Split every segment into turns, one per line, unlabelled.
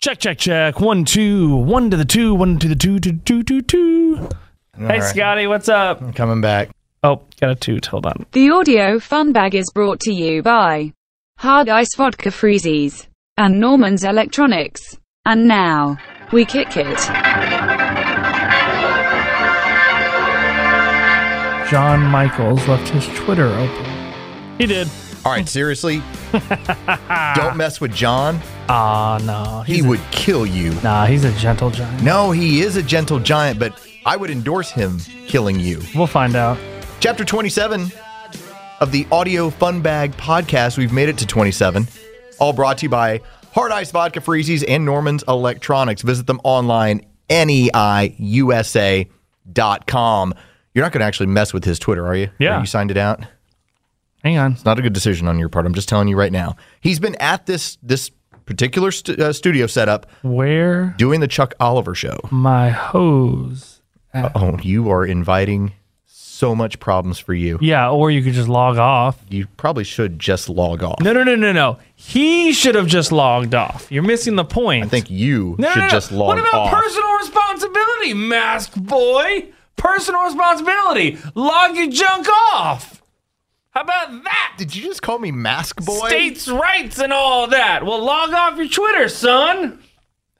Check, check, check. One, two, one to the two, one to the two, two, two, two, two. Hey,
right.
Scotty, what's up?
I'm coming back.
Oh, got a toot. Hold on.
The audio fun bag is brought to you by Hard Ice Vodka Freezies and Norman's Electronics. And now, we kick it.
John Michaels left his Twitter open. He did.
All right, seriously, don't mess with John.
Ah, no.
He
He's a,
would kill you.
Nah, he's a gentle giant.
No, he is a gentle giant, but I would endorse him killing you.
We'll find out.
Chapter 27 of the Audio Fun Bag podcast. We've made it to 27. All brought to you by Hard Ice Vodka Freezies and Norman's Electronics. Visit them online, neiusa.com. You're not going to actually mess with his Twitter, are you?
Yeah.
Are you signed it out?
Hang on.
It's not a good decision on your part. I'm just telling you right now. He's been at this this particular stu- uh, studio setup
Where
doing the Chuck Oliver show.
my hose?
Oh, you are inviting so much problems for you.
Yeah, or you could just log off.
You probably should just log off.
No, no, no, no, no. He should have just logged off. You're missing the point.
I think you
No,
should
no, no.
just log off.
What about
off.
personal responsibility, mask boy? Personal responsibility. Log your junk off. How about that?
Did you just call me Mask Boy?
States' rights and all that. Well, log off your Twitter, son.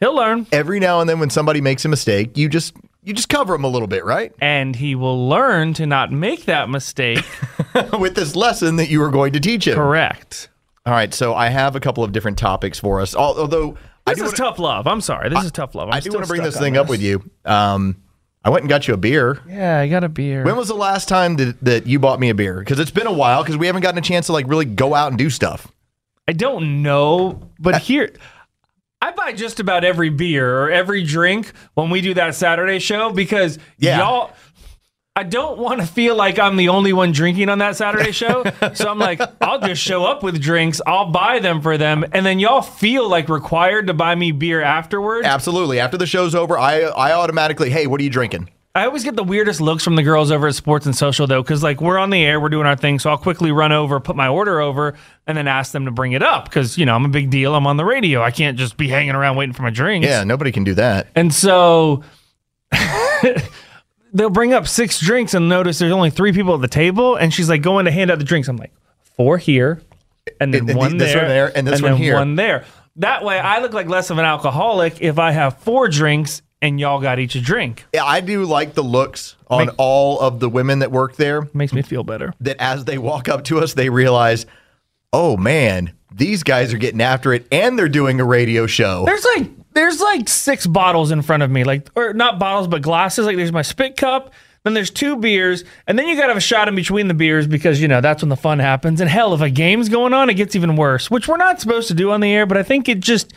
He'll learn.
Every now and then, when somebody makes a mistake, you just you just cover them a little bit, right?
And he will learn to not make that mistake.
With this lesson that you were going to teach him.
Correct.
All right, so I have a couple of different topics for us. Al- Although I
This
do
is
wanna-
tough love. I'm sorry. This is tough love. I'm
I do want to bring this thing up with you. Um, I went and got you a beer.
Yeah, I got a beer.
When was the last time that, that you bought me a beer? Because it's been a while. Because we haven't gotten a chance to like really go out and do stuff.
I don't know, but here I buy just about every beer or every drink when we do that Saturday show because
Yeah.
y'all I don't want to feel like I'm the only one drinking on that Saturday show. so I'm like, I'll just show up with drinks, I'll buy them for them, and then y'all feel like required to buy me beer afterwards.
Absolutely. After the show's over, I I automatically, hey, what are you drinking?
I always get the weirdest looks from the girls over at Sports and Social though, because like we're on the air, we're doing our thing, so I'll quickly run over, put my order over, and then ask them to bring it up because you know I'm a big deal. I'm on the radio. I can't just be hanging around waiting for my drinks.
Yeah, nobody can do that.
And so they'll bring up six drinks and notice there's only three people at the table, and she's like going to hand out the drinks. I'm like, four here, and then
And- and
one there,
one there, and this
then
one here.
one there. That way, I look like less of an alcoholic if I have four drinks and y'all got each a drink.
Yeah, I do like the looks on
Make-
all of the women that work there.
Makes me feel better.
That as they walk up to us, they realize, oh man, these guys are getting after it, and they're doing a radio show.
There's like there's like six bottles in front of me, like or not bottles but glasses. Like there's my spit cup, then there's two beers, and then you gotta have a shot in between the beers because you know that's when the fun happens. And hell, if a game's going on, it gets even worse, which we're not supposed to do on the air. But I think it just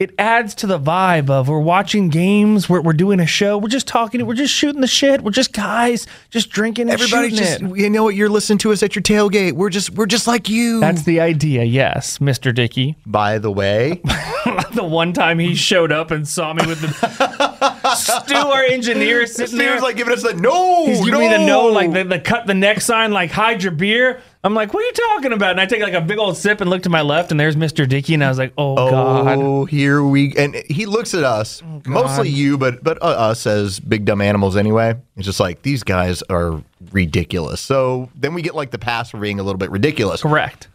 it adds to the vibe of we're watching games, we're, we're doing a show, we're just talking, we're just shooting the shit, we're just guys, just drinking and
Everybody's
shooting
just,
it.
you know what? You're listening to us at your tailgate. We're just, we're just like you.
That's the idea, yes, Mr. Dickey.
By the way,
the one time he showed up and saw me with the Stu, our engineer, sitting there.
Steve's like giving us the no.
He's giving
no.
me the no, like the, the cut the neck sign, like hide your beer. I'm like, what are you talking about? And I take like a big old sip and look to my left, and there's Mr. Dickey, and I was like, oh, god.
Oh, here we and he looks at us, mostly you, but but uh, us as big dumb animals anyway. It's just like these guys are ridiculous. So then we get like the pass for being a little bit ridiculous.
Correct.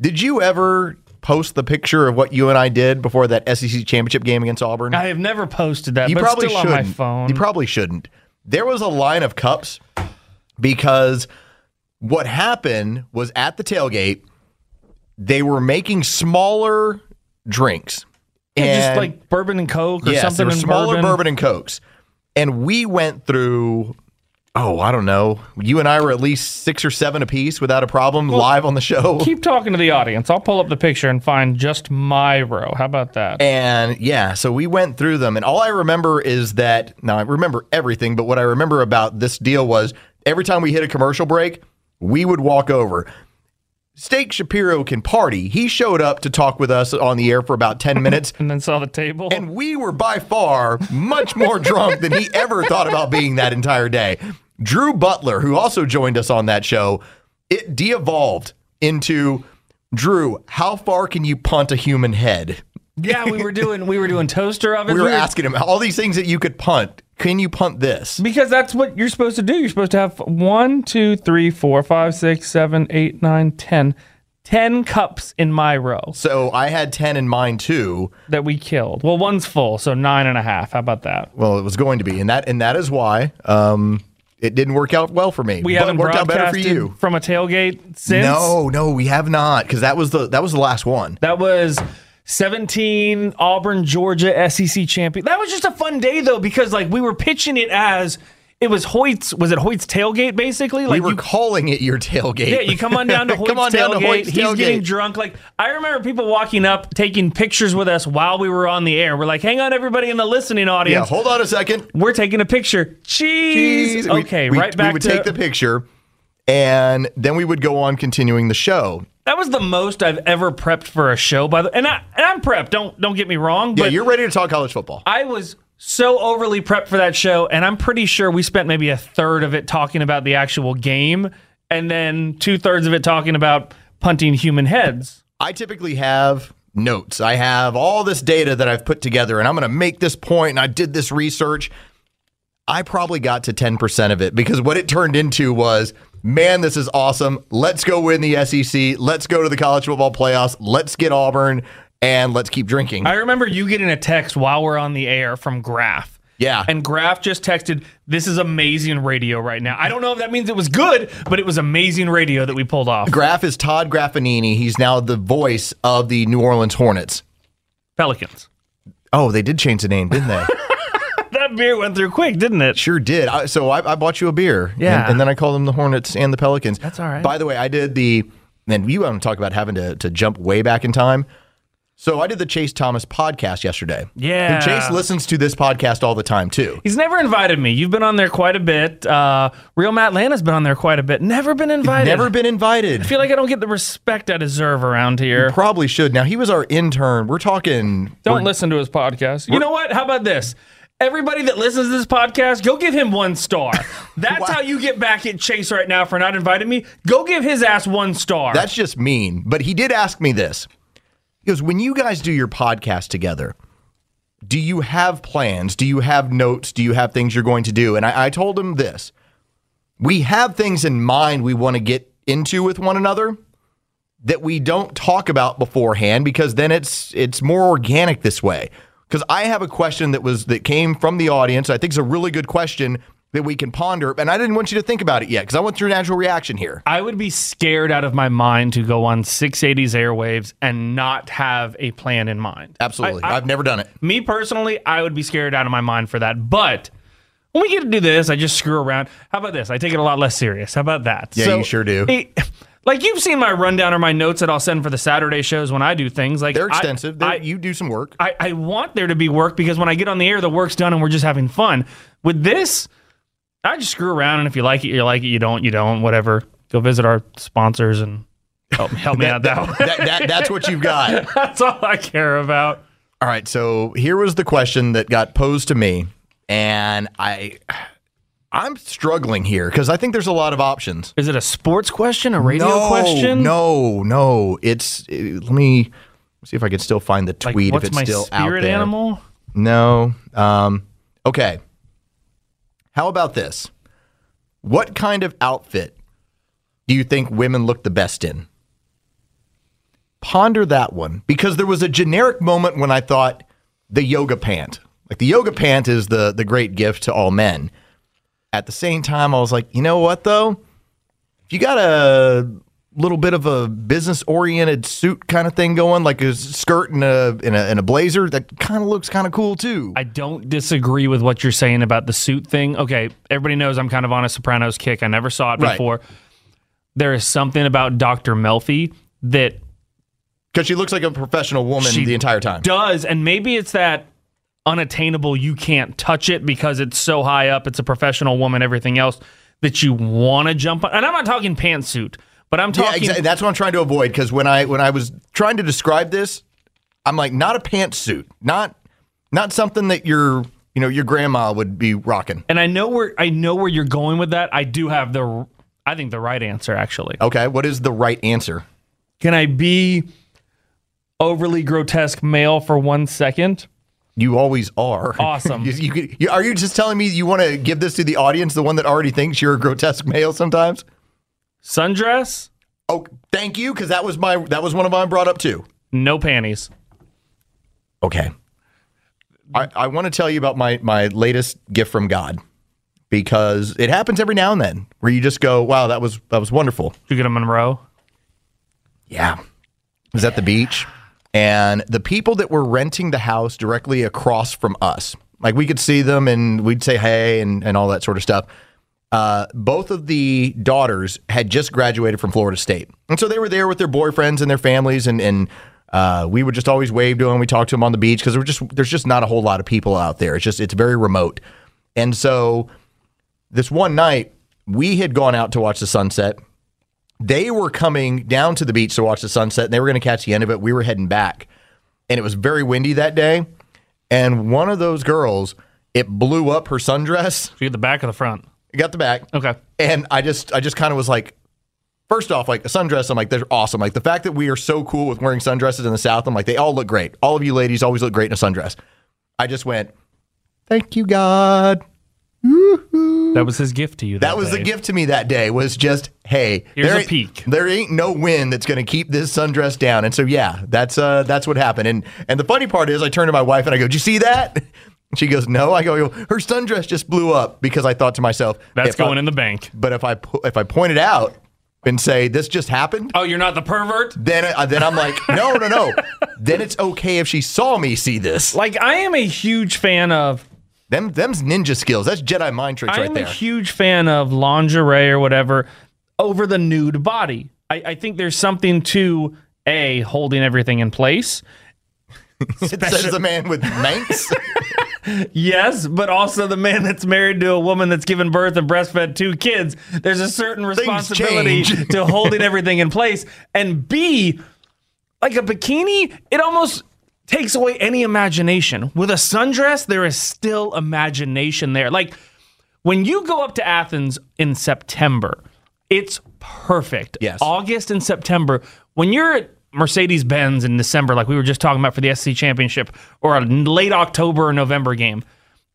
Did you ever post the picture of what you and I did before that SEC championship game against Auburn?
I have never posted that,
you
but
probably
still
shouldn't.
on my phone.
You probably shouldn't. There was a line of cups because what happened was at the tailgate, they were making smaller drinks.
Yeah, just like bourbon and coke or
yes,
something.
there were smaller
bourbon.
bourbon. and cokes, and we went through. Oh, I don't know. You and I were at least six or seven apiece without a problem live on the show.
Keep talking to the audience. I'll pull up the picture and find just my row. How about that?
And yeah, so we went through them, and all I remember is that. Now I remember everything, but what I remember about this deal was every time we hit a commercial break, we would walk over. Steak Shapiro can party. He showed up to talk with us on the air for about ten minutes.
and then saw the table.
And we were by far much more drunk than he ever thought about being that entire day. Drew Butler, who also joined us on that show, it de evolved into Drew, how far can you punt a human head?
Yeah, we were doing we were doing toaster ovens.
We were asking him all these things that you could punt. Can you punt this?
because that's what you're supposed to do. You're supposed to have one, two, three, four, five, six, seven, eight, nine, ten. Ten cups in my row
So I had 10 in mind too.
that we killed. Well, one's full, so nine and a half. How about that?
Well, it was going to be, and that and that is why um, it didn't work out well for me.
We
but
haven't
it worked out better for
broadcasted
you.
from a tailgate since.
No, no, we have not because that was the that was the last one.
That was 17 Auburn, Georgia SEC champion. That was just a fun day though because like we were pitching it as it was Hoyt's. Was it Hoyt's tailgate basically? Like we
were
you,
calling it your tailgate.
yeah, you come on down to Hoyt's
Come on
tailgate.
down to Hoyt's
He's
tailgate.
getting drunk. Like I remember people walking up, taking pictures with us while we were on the air. We're like, "Hang on, everybody in the listening audience.
Yeah, hold on a second.
We're taking a picture. Cheese.
Jeez. We-
Okay,
we,
right back
We would
to
take the picture, and then we would go on continuing the show.
That was the most I've ever prepped for a show. By the and I and I'm prepped. Don't don't get me wrong.
Yeah,
but
you're ready to talk college football.
I was so overly prepped for that show, and I'm pretty sure we spent maybe a third of it talking about the actual game, and then two thirds of it talking about punting human heads.
I typically have notes. I have all this data that I've put together, and I'm going to make this point, and I did this research. I probably got to 10% of it because what it turned into was, man, this is awesome. Let's go win the SEC. Let's go to the college football playoffs. Let's get Auburn, and let's keep drinking.
I remember you getting a text while we're on the air from Graf.
Yeah.
And Graf just texted, This is amazing radio right now. I don't know if that means it was good, but it was amazing radio that we pulled off.
Graf is Todd Graffagnini. He's now the voice of the New Orleans Hornets.
Pelicans.
Oh, they did change the name, didn't they?
That beer went through quick, didn't it?
Sure did. I, so I, I bought you a beer.
Yeah.
And, and then I called them the Hornets and the Pelicans.
That's all right.
By the way, I did the, and you want to talk about having to, to jump way back in time. So I did the Chase Thomas podcast yesterday.
Yeah.
And Chase listens to this podcast all the time too.
He's never invited me. You've been on there quite a bit. Uh, Real Matt Lana's been on there quite a bit. Never been invited.
Never been invited.
I feel like I don't get the respect I deserve around here.
Probably should. Now he was our intern. We're talking.
Don't
we're-
listen to his podcast. You know what? How about this? Everybody that listens to this podcast, go give him one star. That's
Wow.
how you get back at Chase right now for not inviting me. Go give his ass one star.
That's just mean. But he did ask me this. He goes, when you guys do your podcast together, do you have plans? Do you have notes? Do you have things you're going to do? And I, I told him this. We have things in mind we want to get into with one another that we don't talk about beforehand because then it's it's more organic this way. Because I have a question that was that came from the audience. I think it's a really good question that we can ponder. And I didn't want you to think about it yet because I want your natural reaction here.
I would be scared out of my mind to go on 680's airwaves and not have a plan in mind.
Absolutely.
I-
have never done it.
Me personally, I would be scared out of my mind for that. But when we get to do this, I just screw around. How about this? I take it a lot less serious. How about that?
Yeah, you sure do.
it- like you've seen my rundown or my notes that I'll send for the Saturday shows when I do things. Like
They're
I-
extensive. They're-
I,
you do some work.
I, I want there to be work because when I get on the air, the work's done and we're just having fun. With this, I just screw around, and if you like it, you like it. You don't, you don't. Whatever. Go visit our sponsors and help, help me out that
that, that, that's what you've got.
That's all I care about.
All right. So here was the question that got posed to me, and I, I'm struggling here because I think there's a lot of options.
Is it a sports question, a radio
no,
question?
No, no. It's uh, let me see if I can still find the
Like,
tweet
what's
if it's still out there.
animal?
No. Um, okay. How about this? What kind of outfit do you think women look the best in? Ponder that one because there was a generic moment when I thought the yoga pant. Like the yoga pant is the the great gift to all men. At the same time, I was like, you know what though? If you got a little bit of a business oriented suit kind of thing going, like a skirt and a and a, and a blazer, that kind of looks kind of cool too.
I don't disagree with what you're saying about the suit thing. Okay, everybody knows I'm kind of on a Sopranos kick. I never saw it
Right.
before. There is something about Dr. Melfi that
Because she looks like a professional woman
She
the entire time.
does, and maybe it's that unattainable, you can't touch it because it's so high up, it's a professional woman, everything else that you want to jump on. And I'm not talking pantsuit, but I'm
Yeah,
talking
exactly. That's what I'm trying to avoid. Because when I when I was trying to describe this, I'm like, not a pantsuit, not not something that your you know your grandma would be rocking.
and I know where I know where you're going with that. I do have the I think the right answer actually.
Okay, what is the right answer?
Can I be overly grotesque male for one second.
You always are.
Awesome.
you, you you- are you just telling me you want to give this to the audience, the one that already thinks you're a grotesque male sometimes?
Sundress,
Oh, thank you, because that was my that was one of mine brought up too.
no panties.
Okay. I, I want to tell you about my my latest gift from God because it happens every now and then where you just go, wow, that was that was wonderful.
Did you get a Monroe?
Yeah. Was at the beach and the people that were renting the house directly across from us, like we could see them and we'd say hey and, and all that sort of stuff. Uh, both of the daughters had just graduated from Florida State. And so they were there with their boyfriends and their families and, and uh, we would just always wave to them. We talked to them on the beach because just there's just not a whole lot of people out there. It's just it's very remote. And so this one night we had gone out to watch the sunset they were coming down to the beach to watch the sunset and they were going to catch the end of it. We were heading back. And it was very windy that day. And one of those girls, it blew up her sundress.
You get the back or the front?
You Got the back.
Okay.
And I just I just kind of was like, first off, like a sundress, I'm like, they're awesome. Like the fact that we are so cool with wearing sundresses in the South, I'm like, they all look great. All of you ladies always look great in a sundress. I just went, thank you, God.
That was his gift to you.
That was the gift to me that day was just, hey,
Here's
there
a
ain't-
peek.
There ain't no wind that's going to keep this sundress down. And so yeah, that's uh that's what happened. And and the funny part is I turned to my wife and I go, "Did you see that?" She goes, "No." I go, "Her sundress just blew up because I thought to myself,
That's
if I-
going in the bank.
But if I if I point it out and say this just happened,
Oh, you're not the pervert?
then uh, then I'm like, "No, no, no." then it's okay if she saw me see this.
Like, I am a huge fan of
Them them's ninja skills. That's Jedi mind tricks
I
right
am
there.
a huge fan of lingerie or whatever over the nude body. I, I think there's something to a holding everything in place.
it says the man with Manx.
Yes, but also the man that's married to a woman that's given birth and breastfed two kids. There's a certain responsibility to holding everything in place. And B, like a bikini, it almost takes away any imagination. With a sundress, there is still imagination there. Like when you go up to Athens in September, it's perfect.
Yes.
August and September, when you're at Mercedes Benz in December, like we were just talking about for the SEC Championship, or a late October or November game,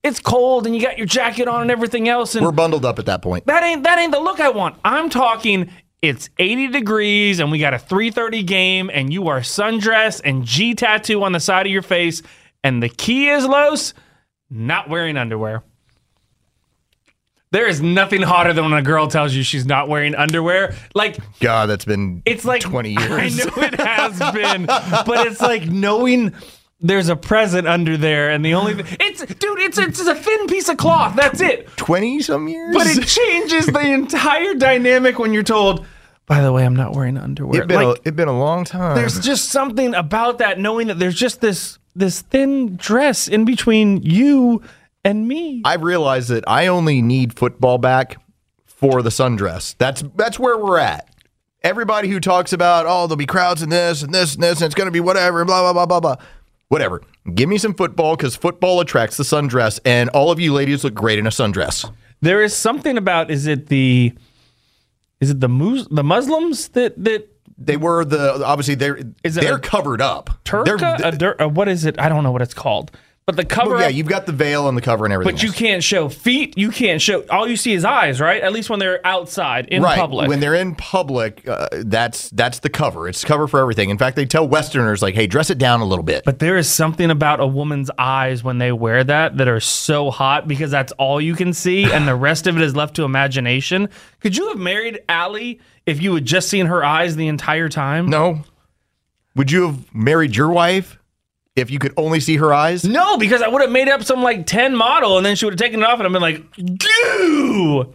it's cold and you got your jacket on and everything else. And
We're bundled up at that point.
that ain't that ain't the look I want. I'm talking it's 80 degrees and we got a 3:30 game and you are sundress and G tattoo on the side of your face and the key is Los not wearing underwear. There is nothing hotter than when a girl tells you she's not wearing underwear. Like
God, that's been
it's like
20 years.
I know it has been, but it's like knowing there's a present under there, and the only th- it's dude, it's it's a thin piece of cloth. That's it.
20 some years.
But it changes the entire dynamic when you're told. By the way, I'm not wearing underwear.
It's been,
Like,
a, it been a long time.
there's just something about that, knowing that there's just this this thin dress in between you and me.
I've realized that I only need football back for the sundress. That's that's where we're at. Everybody who talks about oh there'll be crowds and this and this and this and it's going to be whatever blah blah blah blah blah whatever. Give me some football because football attracts the sundress and all of you ladies look great in a sundress.
There is something about is it the is it the Mus- the Muslims that that
They were the obviously they're
Is
they're
a
covered up.
Turka
They're-
a uh, what is it? I don't know what it's called. But the cover
well, yeah, you've got the veil and the cover and everything.
but you can't show feet. You can't show. All you see is eyes, right? At least when they're outside in
right
public.
when they're in public, uh, that's that's the cover. It's cover for everything. In fact, they tell Westerners like, "Hey, dress it down a little bit."
But there is something about a woman's eyes when they wear that that are so hot because that's all you can see and the rest of it is left to imagination. Could you have married Allie if you had just seen her eyes the entire time?
No. Would you have married your wife if you could only see her eyes?
No, because I would have made up some like 10 model and then she would have taken it off and I've been like, goo.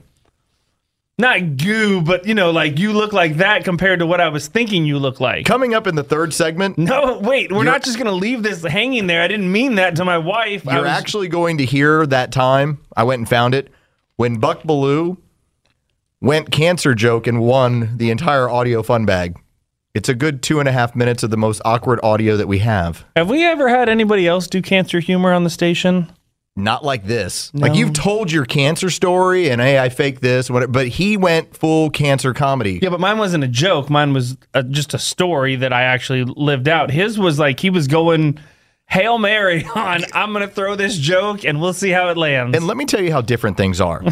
Not goo, but you know, like you look like that compared to what I was thinking you look like.
Coming up in the third segment,
No, wait, we're not just gonna leave this hanging there. I didn't mean that to my wife. I
you're
was-
actually going to hear that time. I went and found it when Buck Belue went cancer joke and won the entire audio fun bag. It's a good two and a half minutes of the most awkward audio that we have.
Have we ever had anybody else do cancer humor on the station?
not like this. Like you've told your cancer story and hey, I faked this, whatever, but he went full cancer comedy.
Yeah, but mine wasn't a joke. Mine was a, just a story that I actually lived out. His was like he was going Hail Mary on, I'm going to throw this joke and we'll see how it lands.
And let me tell you how different things are.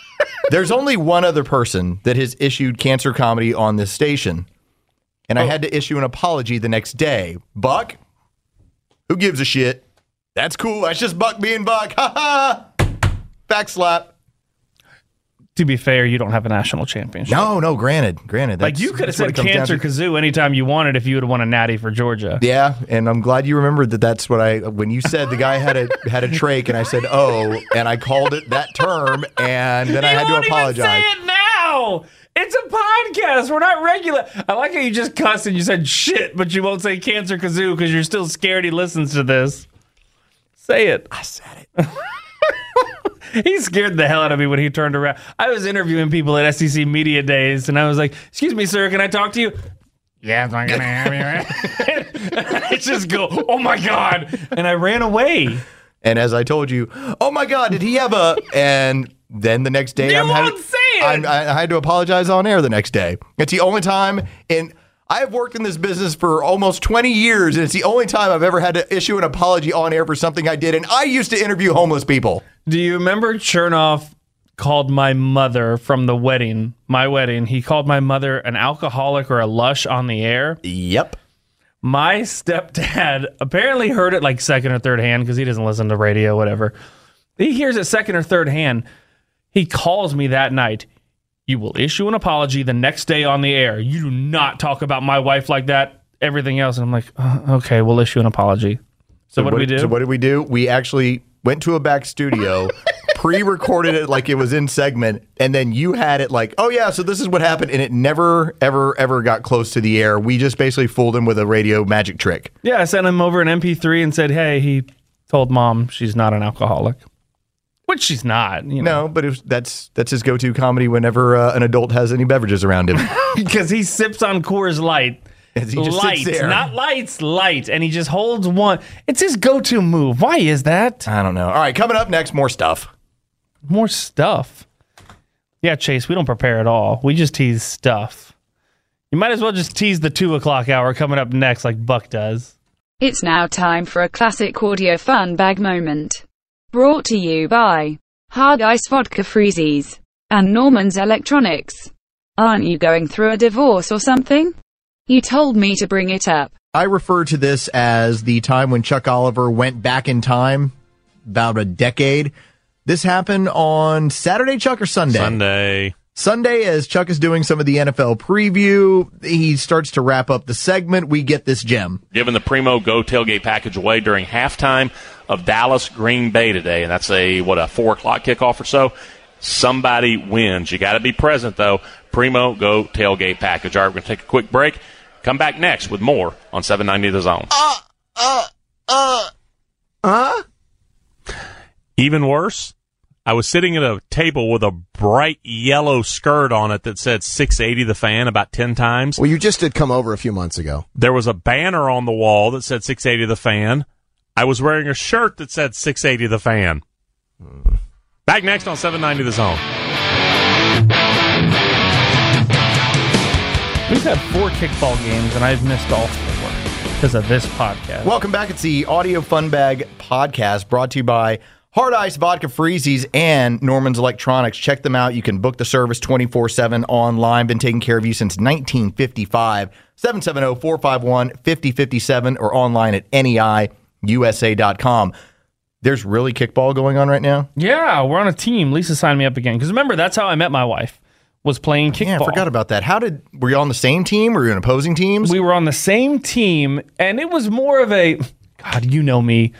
There's only one other person that has issued cancer comedy on this station, and I oh. had to issue an apology the next day. Buck, who gives a shit? That's cool. That's just Buck being Buck. Ha ha. Back slap.
to be fair, you don't have a national championship.
No, no. Granted, granted.
like you could have said
it comes down
Cancer. Kazoo anytime you wanted if you would have won a natty for Georgia.
Yeah, and I'm glad you remembered that. That's what I when you said the guy had a had a trach, and I said oh, and I called it that term, and then I had to apologize.
Say it now. It's a podcast. We're not regular. I like how you just cussed and you said shit, but you won't say Cancer Kazoo because you're still scared he listens to this. Say it.
I said it.
He scared the hell out of me when he turned around. I was interviewing people at SEC Media Days, and I was like, "Excuse me, sir, can I talk to you?" Yeah, I'm not gonna have you. Right? I just go, "Oh my god!" and I ran away.
And as I told you, oh my God, did he have a? And then the next day,
You
I'm
won't
having,
say it.
I'm, I I had to apologize on air the next day. It's the only time in. I have worked in this business for almost 20 years, and it's the only time I've ever had to issue an apology on air for something I did. And I used to interview homeless people.
Do you remember Chernoff called my mother from the wedding, my wedding? He called my mother an alcoholic or a lush on the air.
Yep.
My stepdad apparently heard it like second or third hand because he doesn't listen to radio, whatever. He hears it second or third hand. He calls me that night. You will issue an apology the next day on the air. You do not talk about my wife like that. Everything else, and I'm like, uh, okay, we'll issue an apology. So, what do we do?
So what did we do? We actually went to a back studio, pre-recorded it like it was in segment, and then you had it like, oh yeah, so this is what happened, and it never, ever, ever got close to the air. We just basically fooled him with a radio magic trick.
Yeah, I sent him over an MP3 and said, "Hey, he told mom she's not an alcoholic, which she's not, you know,
No, but it was, that's that's his go-to comedy whenever uh, an adult has any beverages around him.
because he sips on Coors Light."
As he just
light,
sits there.
not lights, light, and he just holds one. It's his go-to move. Why is that?
I don't know. All right, coming up next, more stuff.
More stuff. Yeah, Chase, we don't prepare at all. We just tease stuff. You might as well just tease the two o'clock hour coming up next, like Buck does.
It's now time for a classic audio fun bag moment. Brought to you by Hard Ice Vodka Freezies and Norman's Electronics. Aren't you going through a divorce or something? You told me to bring it up.
I refer to this as the time when Chuck Oliver went back in time, about a decade. This happened on Saturday, Chuck, or Sunday?
Sunday.
Sunday, as Chuck is doing some of the NFL preview, he starts to wrap up the segment. We get this gem.
Giving the Primo Go tailgate package away during halftime of Dallas Green Bay today, and that's a what a four o'clock kickoff or so. Somebody wins. You got to be present though. Primo Go tailgate package. All right, we're gonna take a quick break. Come back next with more on 790 The Zone. Uh, uh, uh, uh. Even worse, I was sitting at a table with a bright yellow skirt on it that said 680 The Fan about 10 times.
Well, you just did come over a few months ago.
There was a banner on the wall that said 680 The Fan. I was wearing a shirt that said 680 The Fan. Back next on 790 The Zone.
We've had four kickball games, and I've missed all four because of this podcast.
Welcome back. It's the Audio Fun Bag podcast brought to you by Hard Ice Vodka Freezies and Norman's Electronics. Check them out. You can book the service 24 7 online. Been taking care of you since 1955. 770 451 5057 or online at neiusa.com. There's really kickball going on right now?
Yeah, we're on a team. Lisa signed me up again because remember that's how I met my wife was playing kickball.
Yeah, I forgot about that. How did, were you on the same team? Were you in opposing teams?
we were on the same team, and it was more of a God. You know me.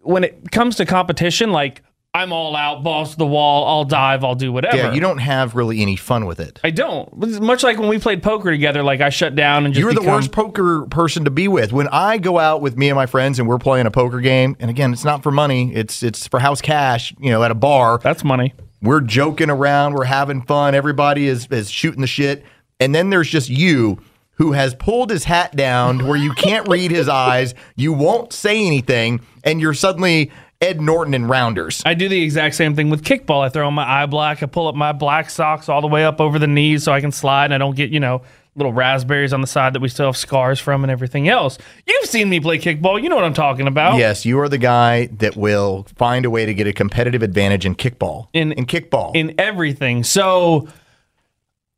When it comes to competition, like I'm all out, balls to the wall. I'll dive. I'll do whatever.
yeah, you don't have really any fun with it.
I don't. It's much like when we played poker together. Like I shut down and just
You're the
become-
worst poker person to be with. When I go out with me and my friends and we're playing a poker game, and again, it's not for money; it's it's for house cash. You know, at a bar,
That's money.
we're joking around, we're having fun. Everybody is is shooting the shit, and then there's just you who has pulled his hat down where you can't read his eyes. You won't say anything, and you're suddenly Ed Norton and rounders.
I do the exact same thing with kickball. I throw on my eye black. I pull up my black socks all the way up over the knees so I can slide and I don't get, you know, little raspberries on the side that we still have scars from and everything else. You've seen me play kickball. You know what I'm talking about.
Yes, you are the guy that will find a way to get a competitive advantage in kickball.
In-
in kickball.
In everything. So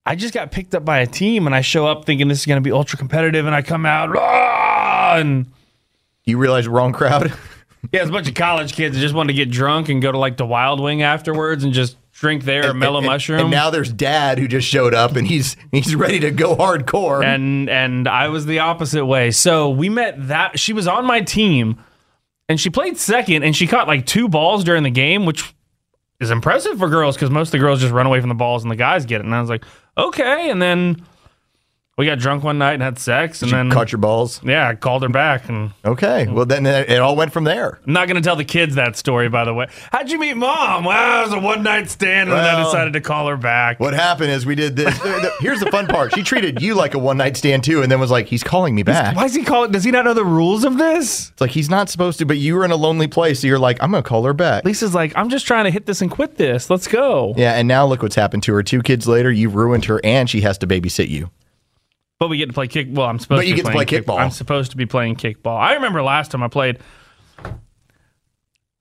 I just got picked up by a team and I show up thinking this is going to be ultra competitive and I come out "Ah!" and
you realize wrong crowd.
yeah, it's a bunch of college kids that just wanted to get drunk and go to like the Wild Wing afterwards and just drink there or mellow
and,
mushroom.
And now there's dad who just showed up and he's he's ready to go hardcore.
and and I was the opposite way. So we met that she was on my team and she played second and she caught like two balls during the game, which is impressive for girls because most of the girls just run away from the balls and the guys get it. And I was like, okay. And then we got drunk one night and had sex, and then
Caught your balls.
yeah, I called her back, and
Okay. Well, then it it all went from there.
I'm not gonna tell the kids that story. By the way, how'd you meet mom? Well, it was a one night stand, and then I
Well-
decided to call her back.
What happened is we did this. Here's the fun part. She treated you like a one night stand too, and then was like, "He's calling me back."
Why is he calling? Does he not know the rules of this?
It's like he's not supposed to, but you were in a lonely place, so you're like, "I'm gonna call her back."
Lisa's like, I'm just trying to hit this and quit this. Let's go.
Yeah, and now look what's happened to her. Two kids later, you've ruined her, and she has to babysit you.
But we get to play kick. Well, I'm supposed.
But
to
you
be
get to
playing
play
kick-
kickball.
I'm supposed to be playing kickball. I remember last time I played.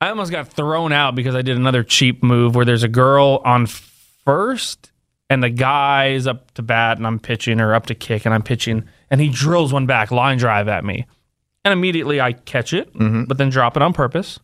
I almost got thrown out because I did another cheap move where there's a girl on first and the guy is up to bat and I'm pitching or up to kick and I'm pitching and he drills one back line drive at me. And immediately I catch it,
Mm-hmm.
but then drop it on purpose.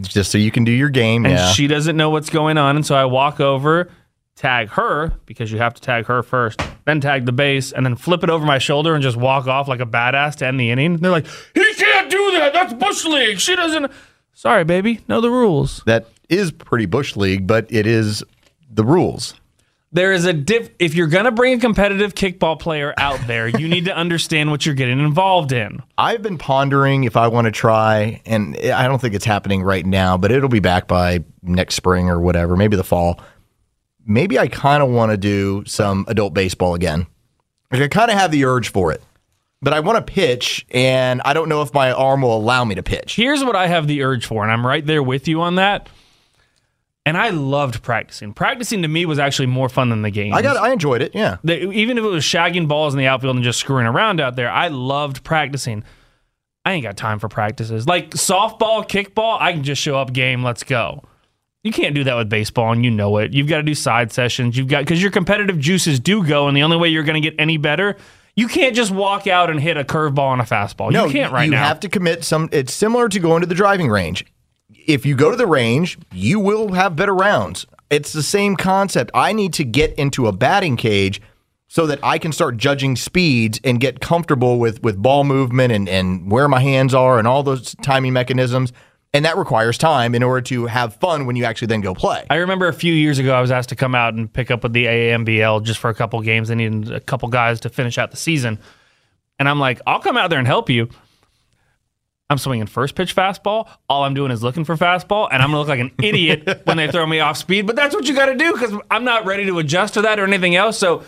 Just so you can do your game.
And
yeah.
she doesn't know what's going on. And so I walk over, tag her because you have to tag her first, then tag the base, and then flip it over my shoulder and just walk off like a badass to end the inning. They're like, he can't do that. That's Bush League. She doesn't. Sorry, baby. Know the rules.
that is pretty bush league, but it is the rules.
There is a diff. If you're going to bring a competitive kickball player out there, you need to understand what you're getting involved in.
I've been pondering if I want to try, and I don't think it's happening right now, but it'll be back by next spring or whatever, maybe the fall. Maybe I kind of want to do some adult baseball again. Like I kind of have the urge for it, but I want to pitch, and I don't know if my arm will allow me to pitch.
Here's what I have the urge for, and I'm right there with you on that. And I loved practicing. Practicing to me was actually more fun than the game.
I got, I enjoyed it, yeah.
the, even if it was shagging balls in the outfield and just screwing around out there, I loved practicing. I ain't got time for practices. Like softball, kickball, I can just show up game, let's go. You can't do that with baseball, and you know it. You've got to do side sessions. You've got because your competitive juices do go, and the only way you're going to get any better, you can't just walk out and hit a curveball and a fastball.
No,
you can't right
you
now.
have to commit some. It's similar to going to the driving range. If you go to the range, you will have better rounds. It's the same concept. I need to get into a batting cage so that I can start judging speeds and get comfortable with with ball movement and and where my hands are and all those timing mechanisms. And that requires time in order to have fun when you actually then go play.
I remember a few years ago, I was asked to come out and pick up with the AAMBL just for a couple games. They needed a couple guys to finish out the season. And I'm like, I'll come out there and help you. I'm swinging first pitch fastball. All I'm doing is looking for fastball, and I'm gonna look like an idiot when they throw me off speed. But that's what you got to do because I'm not ready to adjust to that or anything else. So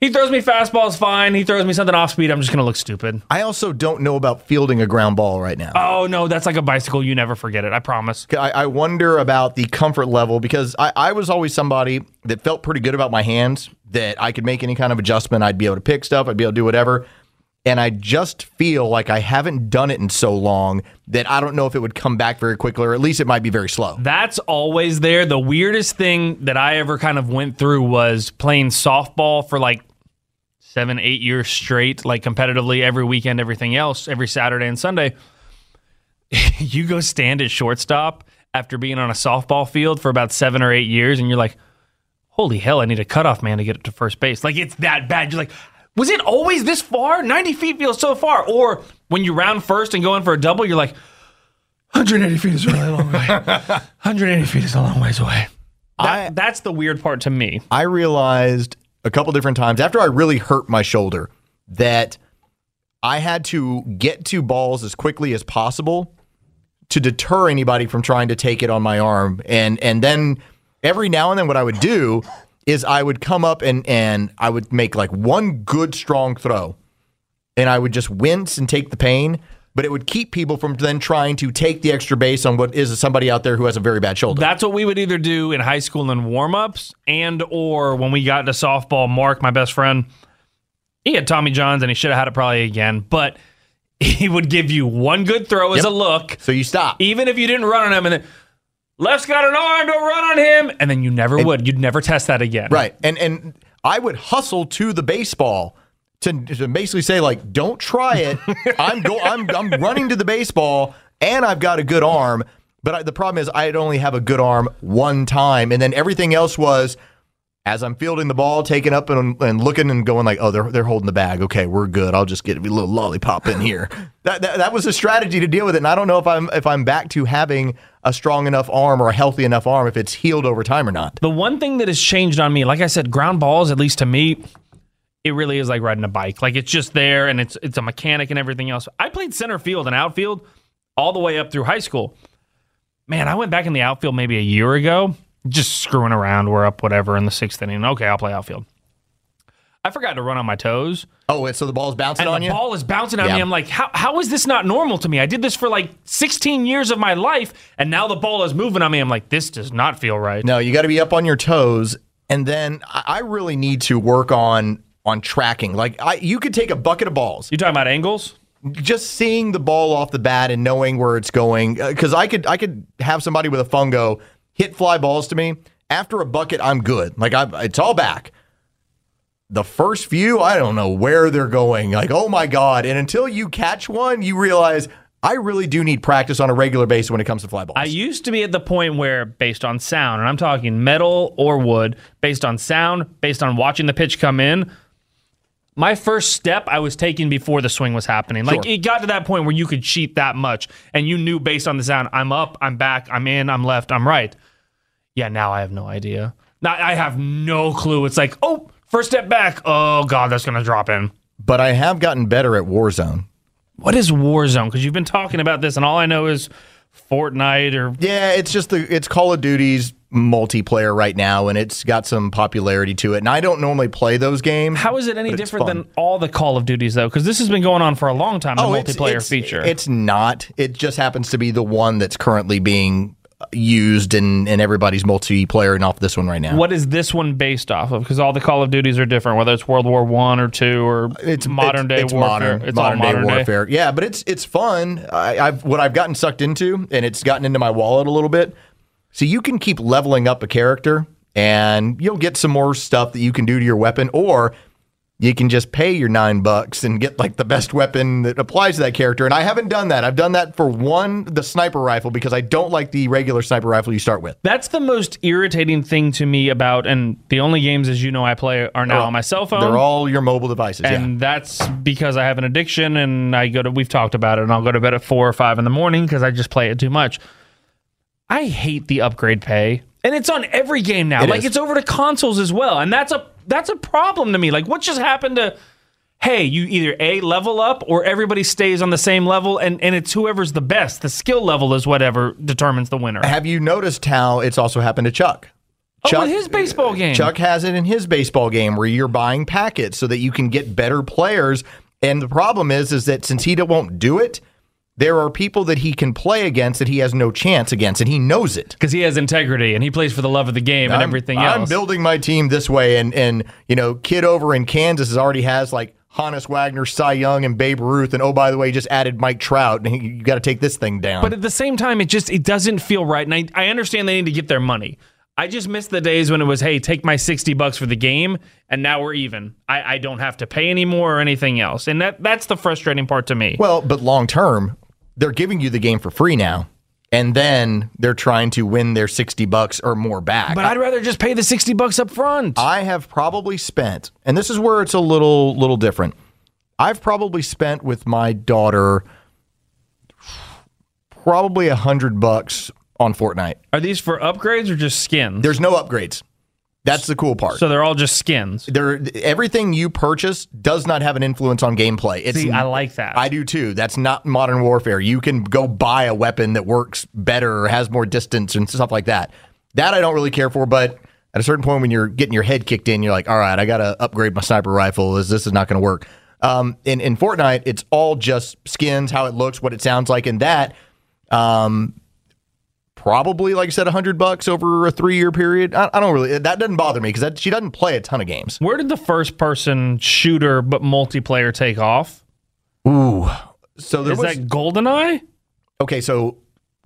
he throws me fastballs fine. He throws me something off speed. I'm just gonna look stupid.
I also don't know about fielding a ground ball right now.
Oh no, that's like a bicycle. You never forget it. I promise.
I, I wonder about the comfort level because I, I was always somebody that felt pretty good about my hands, that I could make any kind of adjustment. I'd be able to pick stuff, I'd be able to do whatever. And I just feel like I haven't done it in so long that I don't know if it would come back very quickly, or at least it might be very slow.
That's always there. The weirdest thing that I ever kind of went through was playing softball for like seven, eight years straight, like competitively every weekend, everything else, every Saturday and Sunday. you go stand at shortstop after being on a softball field for about seven or eight years, and you're like, holy hell, I need a cutoff man to get it to first base. Like, it's that bad. You're like, was it always this far? 90 feet feels so far. Or when you round first and go in for a double, you're like, 180 feet is a really long way. 180 feet is a long ways away. That, that's the weird part to me.
I realized a couple different times after I really hurt my shoulder that I had to get to balls as quickly as possible to deter anybody from trying to take it on my arm. And and then every now and then what I would do is I would come up and and I would make like one good strong throw and I would just wince and take the pain. But it would keep people from then trying to take the extra base on what is somebody out there who has a very bad shoulder.
That's what we would either do in high school in warm-ups and or when we got into softball, Mark, my best friend, he had Tommy Johns and he should have had it probably again, but he would give you one good throw as
Yep.
a look,
so you stop.
even if you didn't run on him and then left's got an arm, don't run on him, and then you never would. You'd never test that again.
Right. And and I would hustle to the baseball to, to basically say like, don't try it. I'm go I'm I'm running to the baseball and I've got a good arm. But I, the problem is I'd only have a good arm one time, and then everything else was as I'm fielding the ball, taking up and, and looking and going like, oh, they're they're holding the bag. Okay, we're good. I'll just get a little lollipop in here. that, that that was a strategy to deal with it. And I don't know if I'm if I'm back to having a strong enough arm or a healthy enough arm if it's healed over time or not.
The one thing that has changed on me, like I said, ground balls, at least to me, it really is like riding a bike. Like it's just there and it's it's a mechanic and everything else. I played center field and outfield all the way up through high school. Man, I went back in the outfield maybe a year ago, just screwing around. We're up whatever in the sixth inning. Okay, I'll play outfield. I forgot to run on my toes.
Oh, and so the ball's bouncing
And
on
the
you.
ball is bouncing on
Yeah.
me. I'm like, how, how is this not normal to me? I did this for like 16 years of my life, and now the ball is moving on me. I'm like, this does not feel right.
No, you got to be up on your toes, and then I really need to work on on tracking. Like I, you could take a bucket of balls,
You talking about angles?
just seeing the ball off the bat and knowing where it's going. Uh, because I could I could have somebody with a fungo hit fly balls to me after a bucket. I'm good. Like I, it's all back. The first few, I don't know where they're going. Like, oh my God. And until you catch one, you realize I really do need practice on a regular basis when it comes to fly balls.
I used to be at the point where, based on sound, and I'm talking metal or wood, based on sound, based on watching the pitch come in, my first step I was taking before the swing was happening. Like
Sure.
it got to that point where you could cheat that much, and you knew based on the sound, I'm up, I'm back, I'm in, I'm left, I'm right. Yeah, now I have no idea. Now I have no clue. It's like, oh, first step back. Oh God, that's gonna drop in.
but I have gotten better at Warzone.
What is Warzone? Because you've been talking about this, and all I know is Fortnite or
Yeah, it's just the it's Call of Duty's multiplayer right now, and it's got some popularity to it. And I don't normally play those games.
How is it any different
fun.
than all the Call of Duties though? Because this has been going on for a long time. The
Oh, it's-
multiplayer
it's-
feature.
It's not. It just happens to be the one that's currently being used in, in everybody's multiplayer and off this one right now.
what is this one based off of? Because all the Call of Duties are different, whether it's World War One or two or
it's
modern day
it's
warfare.
Modern,
it's
modern,
modern
day warfare. Yeah, but it's it's fun. I, I've what I've gotten sucked into, and it's gotten into my wallet a little bit. So you can keep leveling up a character, and you'll get some more stuff that you can do to your weapon, or you can just pay your nine bucks and get like the best weapon that applies to that character. And I haven't done that. I've done that for one, the sniper rifle, because I don't like the regular sniper rifle you start with.
That's the most irritating thing to me about, and the only games, as you know, I play are now on my cell phone.
They're all your mobile devices. yeah.
and that's because I have an addiction, and I go to. We've talked about it, and I'll go to bed at four or five in the morning because I just play it too much. I hate the upgrade pay, and it's on every game now.
It
like
is.
it's over to consoles as well, and that's a that's a problem to me. Like what just happened to? Hey, you either a level up or everybody stays on the same level, and and it's whoever's the best. The skill level is whatever determines the winner.
Have you noticed how it's also happened to Chuck?
oh, his baseball game.
Chuck has it in his baseball game where you're buying packets so that you can get better players. And the problem is, is that since he won't do it, there are people that he can play against that he has no chance against, and he knows it.
because he has integrity and he plays for the love of the game and
I'm-
everything else.
I'm building my team this way, and and you know, kid over in Kansas has already has like Honus Wagner, Cy Young, and Babe Ruth, and oh by the way, just added Mike Trout, and you got to take this thing down.
But at the same time, it just it doesn't feel right. And I, I understand they need to get their money. I just miss the days when it was, hey, take my sixty bucks for the game, and now we're even. I, I don't have to pay anymore or anything else, and that that's the frustrating part to me.
Well, but long term, they're giving you the game for free now, and then they're trying to win their sixty bucks or more back.
but I'd rather just pay the sixty bucks up front.
I have probably spent, and this is where it's a little little different. I've probably spent with my daughter probably a hundred bucks on Fortnite.
Are these for upgrades or just skins?
There's no upgrades. That's the cool part.
so they're all just skins.
there, everything you purchase does not have an influence on gameplay. It's
See, I like that.
I do too. That's not modern warfare. You can go buy a weapon that works better or has more distance and stuff like that. That I don't really care for, but at a certain point when you're getting your head kicked in, you're like, all right, I got to upgrade my sniper rifle. Is this is not going to work? Um, in in Fortnite, it's all just skins, how it looks, what it sounds like, and that. Um, probably like I said, hundred bucks over a three year period. I, I don't really that doesn't bother me because she doesn't play a ton of games.
Where did the first person shooter but multiplayer take off?
Ooh, so there
Is
was
that GoldenEye?
okay. So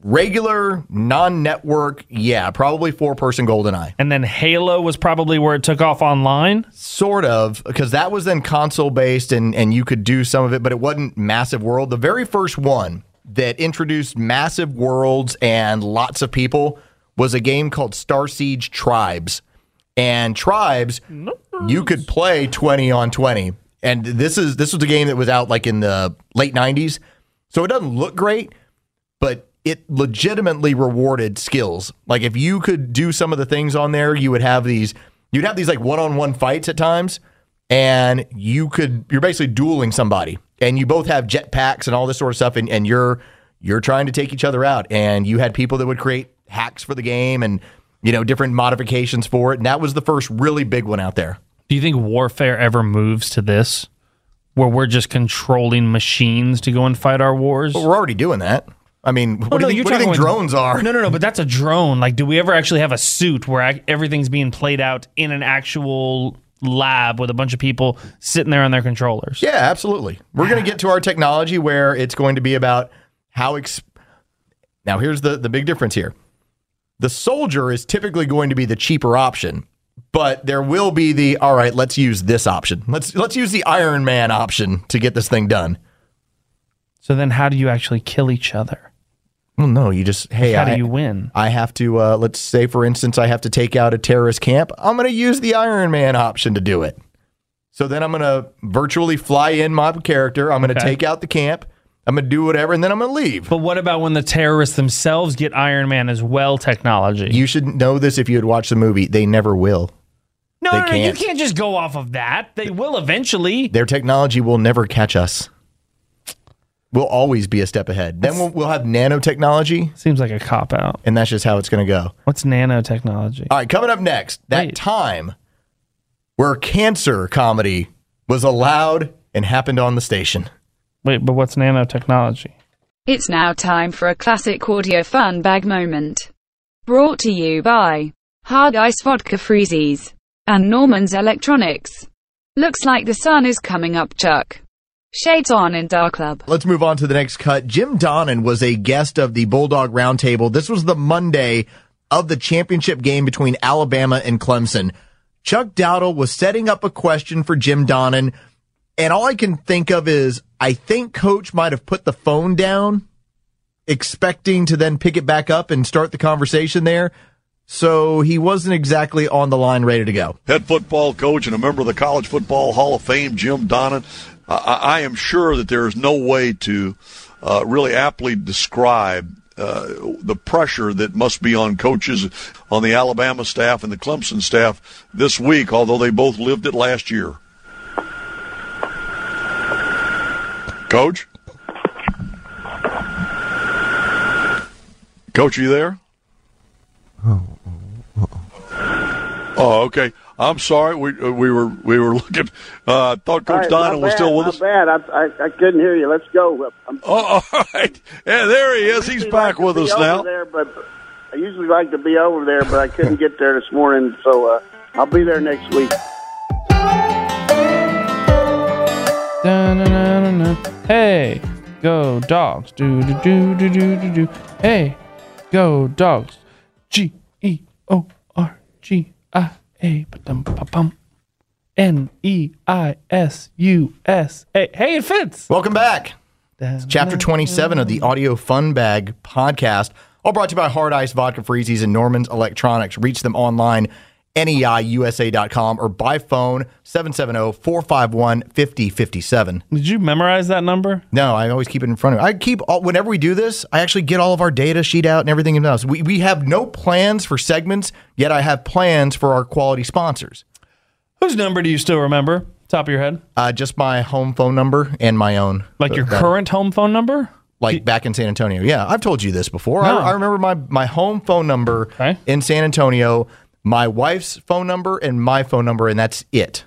regular non network, yeah, probably four person GoldenEye.
And then Halo was probably where it took off online.
Sort of, because that was then console based and, and you could do some of it, but it wasn't massive world. The very first one that introduced massive worlds and lots of people was a game called Starsiege Tribes. And Tribes, you could play 20 on 20. And this is this was a game that was out like in the late 90s. So it doesn't look great, but it legitimately rewarded skills. Like if you could do some of the things on there, you would have these you'd have these like one-on-one fights at times and you could you're basically dueling somebody and you both have jetpacks and all this sort of stuff and, and you're you're trying to take each other out and you had people that would create hacks for the game and you know different modifications for it and that was the first really big one out there
Do you think warfare ever moves to this, where we're just controlling machines to go and fight our wars?
but we're already doing that i mean oh, what,
Oh,
do,
no,
you think, what do you think drones are
No, no, no. But that's a drone. Like, do we ever actually have a suit where ac- everything's being played out in an actual lab with a bunch of people sitting there on their controllers?
Yeah, absolutely. We're going to get to our technology where it's going to be about how. Ex- now, here's the the big difference here. The soldier is typically going to be the cheaper option, but there will be the all right. Let's use this option. Let's let's use the Iron Man option to get this thing done.
So then, how do you actually kill each other?
Well, no, you just hey,
How
I,
do you win?
I have to. Uh, let's say, for instance, I have to take out a terrorist camp. I'm going to use the Iron Man option to do it. So then I'm going to virtually fly in my character. I'm going to
Okay.
take out the camp. I'm going to do whatever, and then I'm going to leave.
But what about when the terrorists themselves get Iron Man as well technology?
You should know this if you had watched the movie. They never will.
no,
they
no, no, you
can't.
can't just go off of that. They will eventually.
Their technology will never catch us. We'll always be a step ahead. Then we'll, we'll have nanotechnology,
Seems like a cop out.
and that's just how it's going to go.
What's nanotechnology?
All right, coming up next, that
Wait.
time where cancer comedy was allowed and happened on the station.
Wait, but what's nanotechnology?
It's now time for a classic audio fun bag moment. Brought to you by Hard Ice Vodka Freezies and Norman's Electronics. Looks like the sun is coming up, Chuck. Shades on in Dark Club.
Let's move on to the next cut. Jim Donnan was a guest of the Bulldog Roundtable. This was the Monday of the championship game between Alabama and Clemson. Chuck Dowdle was setting up a question for Jim Donnan, and all I can think of is I think coach might have put the phone down, expecting to then pick it back up and start the conversation there. So he wasn't exactly on the line ready to go.
head football coach and a member of the College Football Hall of Fame, Jim Donnan. I, I am sure that there is no way to uh, really aptly describe uh, the pressure that must be on coaches on the Alabama staff and the Clemson staff this week, although they both lived it last year. Coach? Coach, are you there? Oh, okay. I'm sorry. We uh, we were we were looking. Uh, thought Coach
All right,
Donnan
not
was
bad,
still with
not
us.
bad. I, I, I couldn't hear you. Let's go. I'm
Oh, all right. Yeah, there he is. He's back
like
with
to be
us
over
now.
There, but I usually like to be over there, but I couldn't get there this morning. So uh, I'll be there next week.
Da-na-na-na-na. Hey, go dogs. Do do do do do do do. Hey, go dogs. G E O R G I A. Ba-dum, ba-bum. N E I S U S A. Hey, it fits.
Welcome back. Chapter 27 of the Audio Fun Bag podcast, all brought to you by Hard Ice Vodka Freezies and Norman's Electronics. Reach them online, neiusa.com, or by phone, oh, 770-451-5057.
Did you memorize that number?
No, I always keep it in front of me. I keep, all, whenever we do this, I actually get all of our data sheet out and everything else. We, we have no plans for segments, yet I have plans for our quality sponsors.
Whose number do you still remember? Top of your head?
Uh, just my home phone number and my own.
Like your
That-
current home phone number?
like back in San Antonio. Yeah, I've told you this before.
No.
I, I remember my my home phone number
Okay.
in San Antonio, my wife's phone number, and my phone number, and that's it.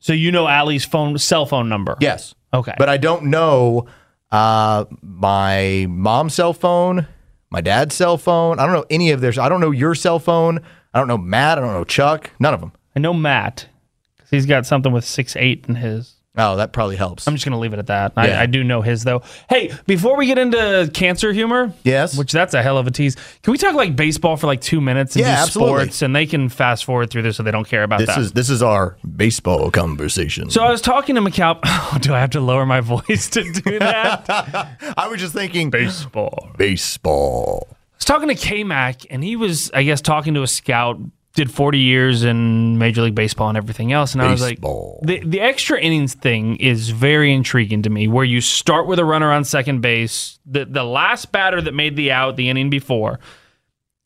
So you know Allie's phone cell phone number.
Yes.
Okay.
But I don't know uh, my mom's cell phone, my dad's cell phone. I don't know any of theirs. I don't know your cell phone. I don't know Matt. I don't know Chuck. None of them.
I know Matt because he's got something with six eight in his.
Oh, that probably helps.
I'm just gonna leave it at that.
Yeah.
I, I do know his though. Hey, before we get into cancer humor,
Yes.
which that's a hell of a tease. Can we talk like baseball for like two minutes and
Yeah,
do
absolutely.
sports, and they can fast forward through this so they don't care about
this
that.
is this is our baseball conversation.
so I was talking to McAlp. Oh, do I have to lower my voice to do that?
I was just thinking
baseball.
baseball.
I was talking to K Mac, and he was, I guess, talking to a scout. Did 40 years in Major League Baseball and everything else, and
Baseball.
I was like, the the extra innings thing is very intriguing to me. Where you start with a runner on second base, the the last batter that made the out the inning before,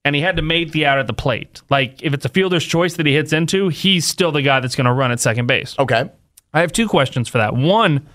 and he had to make the out at the plate. Like if it's a fielder's choice that he hits into, he's still the guy that's going to run at second base.
Okay.
I have two questions for that. One,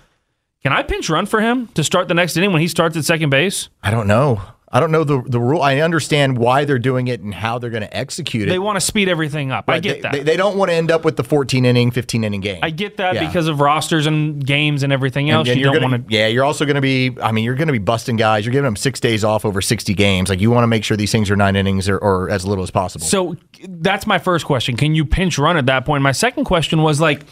can I pinch run for him to start the next inning when he starts at second base?
I don't know. I don't know the the rule. I understand why they're doing it and how they're going to execute it.
They want to speed everything up. I get
they,
that.
They, they don't want to end up with the 14 inning, 15 inning game.
I get that
Yeah.
because of rosters and games and everything else.
And
you
you're
don't want to.
yeah, you're also going to be. I mean, you're going to be busting guys. You're giving them six days off over 60 games. Like you want to make sure these things are nine innings or, or as little as possible.
So that's my first question. Can you pinch run at that point? My second question was like,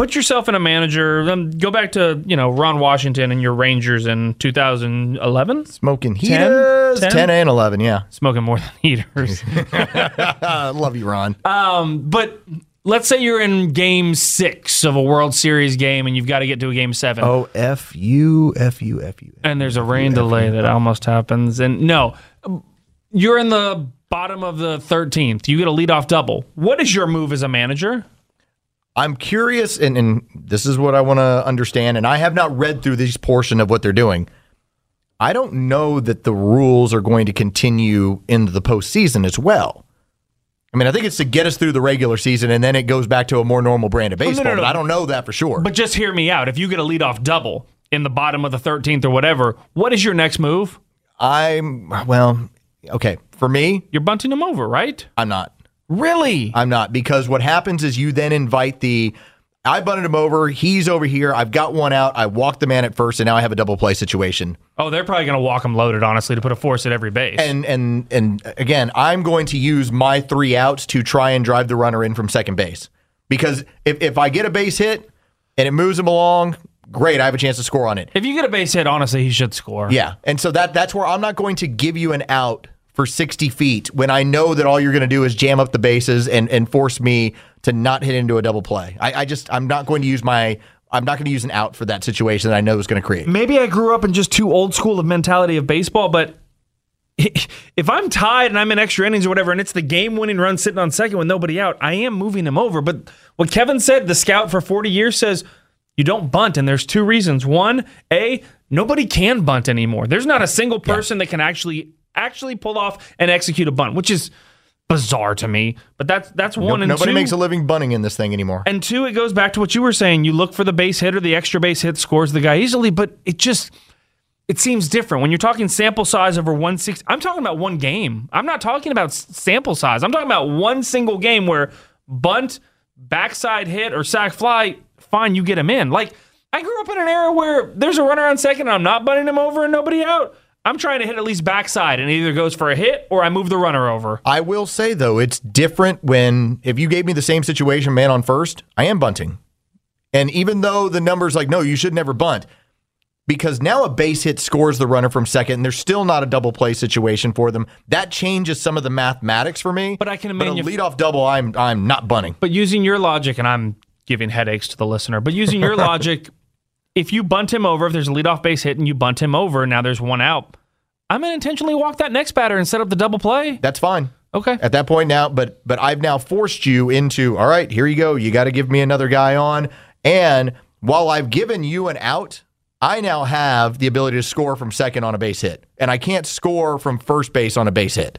put yourself in a manager. Um, go back to you know Ron Washington and your Rangers in 2011.
Smoking
10?
heaters, 10?
10?
and 11. Yeah,
Smoking more than heaters.
Love you, Ron.
but let's say you're in Game Six of a World Series game and you've got to get to a Game Seven.
oh, f you, f you, f you.
and there's a rain delay that almost happens. And no, you're in the bottom of the 13th. You get a leadoff double. What is your move as a manager?
I'm curious, and, and this is what I want to understand. And I have not read through this portion of what they're doing. I don't know that the rules are going to continue into the postseason as well. I mean, I think it's to get us through the regular season, and then it goes back to a more normal brand of oh,
no,
baseball.
no.
But I don't know that for sure.
But just hear me out. If you get a leadoff double in the bottom of the 13th or whatever, what is your next move?
I'm well, okay. For me,
You're bunting them over, right?
I'm not.
Really?
I'm not because what happens is you then invite the. I bunted him over. He's over here. I've got one out. I walked the man at first, and now I have a double play situation.
Oh, they're probably going to walk him loaded, honestly, to put a force at every base.
And and and again, I'm going to use my three outs to try and drive the runner in from second base because if if I get a base hit and it moves him along, great. I have a chance to score on it.
if you get a base hit, honestly, he should score.
Yeah, and so that that's where I'm not going to give you an out for 60 feet when I know that all you're going to do is jam up the bases and and force me to not hit into a double play. I, I just I'm not going to use my I'm not going to use an out for that situation that I know is going to create.
maybe I grew up in just too old school of mentality of baseball, but if I'm tied and I'm in extra innings or whatever, and it's the game winning run sitting on second with nobody out, I am moving him over. But what Kevin said, the scout for 40 years says you don't bunt, and there's two reasons. One, A, nobody can bunt anymore. There's not a single person that can actually actually pull off and execute a bunt, which is bizarre to me. But that's that's one and
nobody
two.
makes a living bunting in this thing anymore.
And two, it goes back to what you were saying. You look for the base hit or the extra base hit scores the guy easily, but it just it seems different when you're talking sample size over 160. I'm talking about one game. I'm not talking about sample size. I'm talking about one single game where bunt, backside hit, or sack fly. Fine, you get him in. Like I grew up in an era where there's a runner on second, and I'm not bunting him over and nobody out. I'm trying to hit at least backside, and it either goes for a hit or I move the runner over.
I will say though, it's different when if you gave me the same situation, man on first, I am bunting. And even though the numbers like, no, you should never bunt, because now a base hit scores the runner from second, and there's still not a double play situation for them. That changes some of the mathematics for me.
But I can
But a
imagine-
leadoff double, I'm I'm not bunting.
But using your logic, and I'm giving headaches to the listener, but using your logic, if you bunt him over, if there's a leadoff base hit and you bunt him over, now there's one out. I'm gonna intentionally walk that next batter and set up the double play.
That's fine.
Okay.
At that point now, but but I've now forced you into all right, here you go. You got to give me another guy on. And while I've given you an out, I now have the ability to score from second on a base hit. And I can't score from first base on a base hit.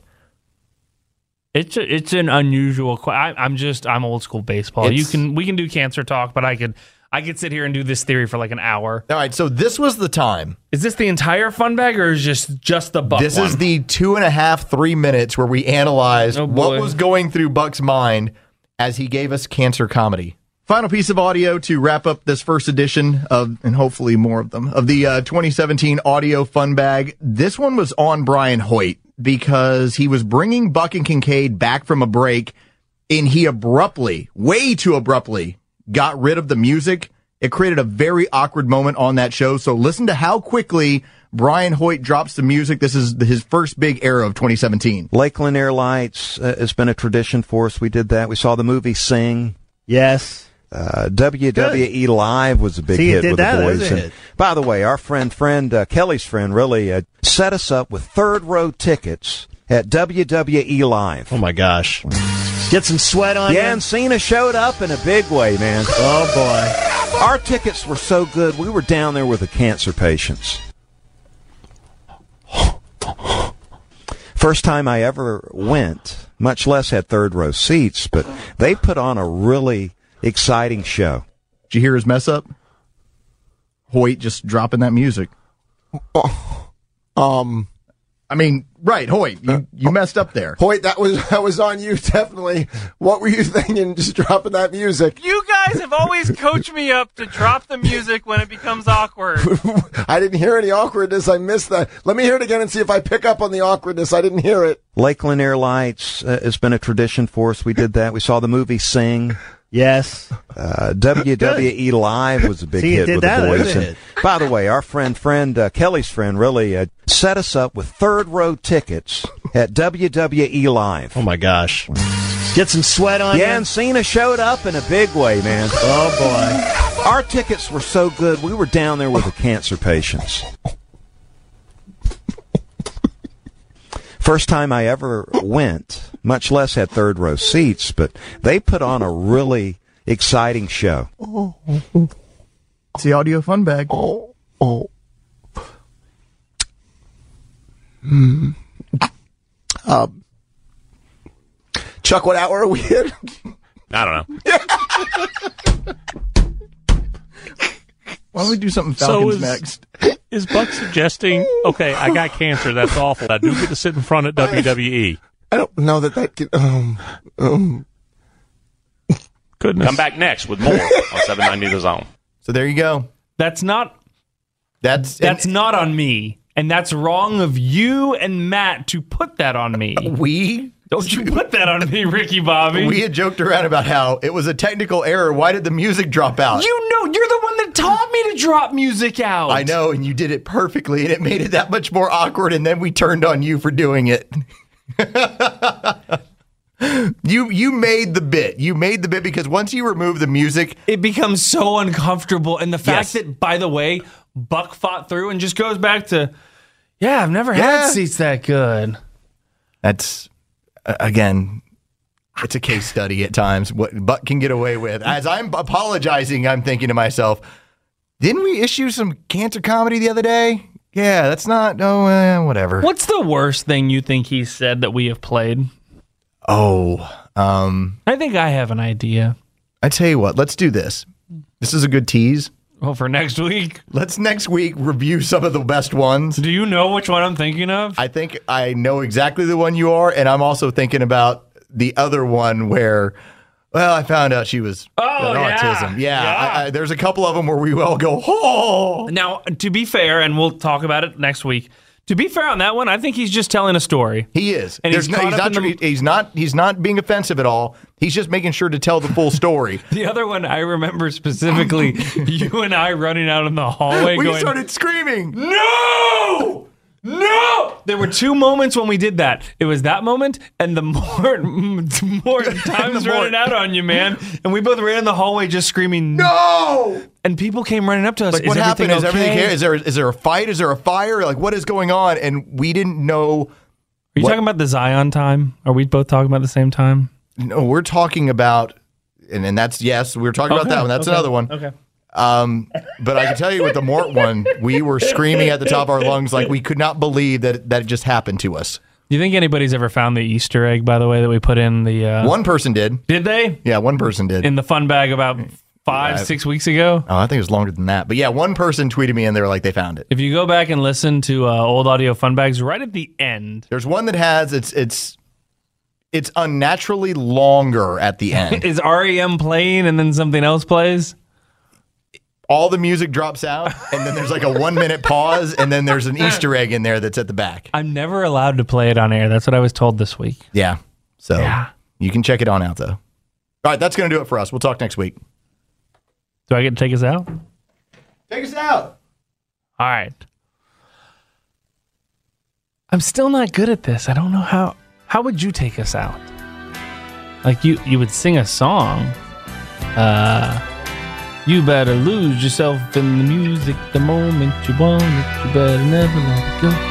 It's a, it's an unusual. que- I, I'm just I'm old school baseball. you can we can do cancer talk, but I could I could sit here and do this theory for like an hour.
All right, so this was the time.
Is this the entire fun bag or is just just the buck?
This is the two and a half, three minutes where we analyzed
Oh,
what was going through Buck's mind as he gave us cancer comedy. Final piece of audio to wrap up this first edition of, and hopefully more of them, of the uh, 2017 Audio Fun Bag. This one was on Brian Hoyt because he was bringing Buck and Kincaid back from a break and he abruptly, way too abruptly, got rid of the music. It created a very awkward moment on that show. So listen to how quickly Brian Hoyt drops the music. This is his first big era of 2017.
Lake Lanier Lights uh, has been a tradition for us. We did that. We saw the movie Sing.
Yes.
Uh, WWE Live was a big
See, you
hit
did
with
that.
the boys. And by the way, our friend, friend uh, Kelly's friend, really uh, set us up with third row tickets at WWE Live.
Oh my gosh. Get some sweat on
Yeah,
you.
and Cena showed up in a big way, man.
Oh boy.
Our tickets were so good, we were down there with the cancer patients. First time I ever went, much less had third row seats, but they put on a really exciting show.
Did you hear his mess up? Hoyt just dropping that music.
Um,
I mean, right, Hoyt, you, you messed up there.
Hoyt, that was that was on you, definitely. What were you thinking, just dropping that music?
You guys have always coached me up to drop the music when it becomes awkward.
I didn't hear any awkwardness. I missed that. Let me hear it again and see if I pick up on the awkwardness. I didn't hear it.
Lake Lanier Lights uh, has been a tradition for us. We did that. We saw the movie Sing.
Yes.
Uh, WWE Live was a big
See,
hit with
that.
the boys. And by the way, our friend, friend uh, Kelly's friend, really uh, set us up with third row tickets at WWE Live.
Oh my gosh. Get some sweat on
Yeah,
you.
and Cena showed up in a big way, man.
Oh boy.
Our tickets were so good, we were down there with the cancer patients. First time I ever went, much less had third row seats, but they put on a really exciting show.
It's the audio fun bag.
Oh, oh. Hmm. Um, Chuck, what hour are we in?
I don't know.
Why don't we do something
So
Falcons
is-
next?
Is Buck suggesting, okay, I got cancer, that's awful. I do get to sit in front of E. WWE.
I don't know that that can. Um, um,
Goodness.
Come back next with more on 790 The Zone.
So there you go.
That's not
That's
that's
and
not on me. And that's wrong of you and Matt to put that on me.
we
Don't you put that on me, Ricky Bobby.
we had joked around about how it was a technical error. Why did the music drop out?
you know, you're the taught me to drop music out.
I know, and you did it perfectly, and it made it that much more awkward. And then we turned on you for doing it. you you made the bit. You made the bit because once you remove the music,
It becomes so uncomfortable. And the fact
Yes.
that, by the way, Buck fought through and just goes back to, yeah, I've never
Yeah.
had seats that good.
that's again. It's a case study at times what Buck can get away with. As I'm apologizing, I'm thinking to myself, didn't we issue some cancer comedy the other day? Yeah, that's not. Oh, uh, whatever.
What's the worst thing you think he said that we have played?
Oh, um,
I think I have an idea.
I tell you what. Let's do this. This is a good tease.
Well, for next week,
Let's next week review some of the best ones.
do you know which one I'm thinking of?
I think I know exactly the one you are, and I'm also thinking about the other one where, well, I found out she was
Oh,
autism. Yeah,
Yeah.
I, I, there's a couple of them where we all go, oh,
Now, to be fair, and we'll talk about it next week. To be fair on that one, I think he's just telling a story.
he is.
And he's
no, he's not.
the-
he's not. He's not being offensive at all. He's just making sure to tell the full story.
The other one I remember specifically, you and I running out in the hallway
we
going,
started screaming.
No! No! There were two moments when we did that. It was that moment and the more more times running out on you, man. And we both ran in the hallway just screaming
No.
And people came running up to us.
Like
is
what happened?
everything
Is everything
okay?
here? Is there is there a fight? Is there a fire? Like what is going on? And we didn't know.
Are you
what-
talking about the Zion time? Are we both talking about the same time?
No, we're talking about, and, and that's yes, we were talking about that one. That's
okay,
another one.
Okay.
Um, but I can tell you with the Mort one, we were screaming at the top of our lungs like we could not believe that that it just happened to us.
Do you think anybody's ever found the Easter egg, by the way, that we put in the. Uh,
One person did.
Did they?
Yeah, one person did.
In the fun bag about five,
Yeah.
six weeks ago?
oh, I think it was longer than that. But yeah, one person tweeted me and they were like they found it.
If you go back and listen to uh, old audio fun bags right at the end,
There's one that has it's it's It's unnaturally longer at the end.
Is REM playing and then something else plays?
All the music drops out, and then there's like a one minute pause, and then there's an Easter egg in there that's at the back.
I'm never allowed to play it on air. That's what I was told this week.
Yeah. So
Yeah.
you can check it on out though. All right, that's going to do it for us. We'll talk next week.
Do I get to take us out?
Take us out.
All right. I'm still not good at this. I don't know how. How would you take us out? Like you, you would sing a song. Uh, you better lose yourself in the music the moment you want it. You better never let it go.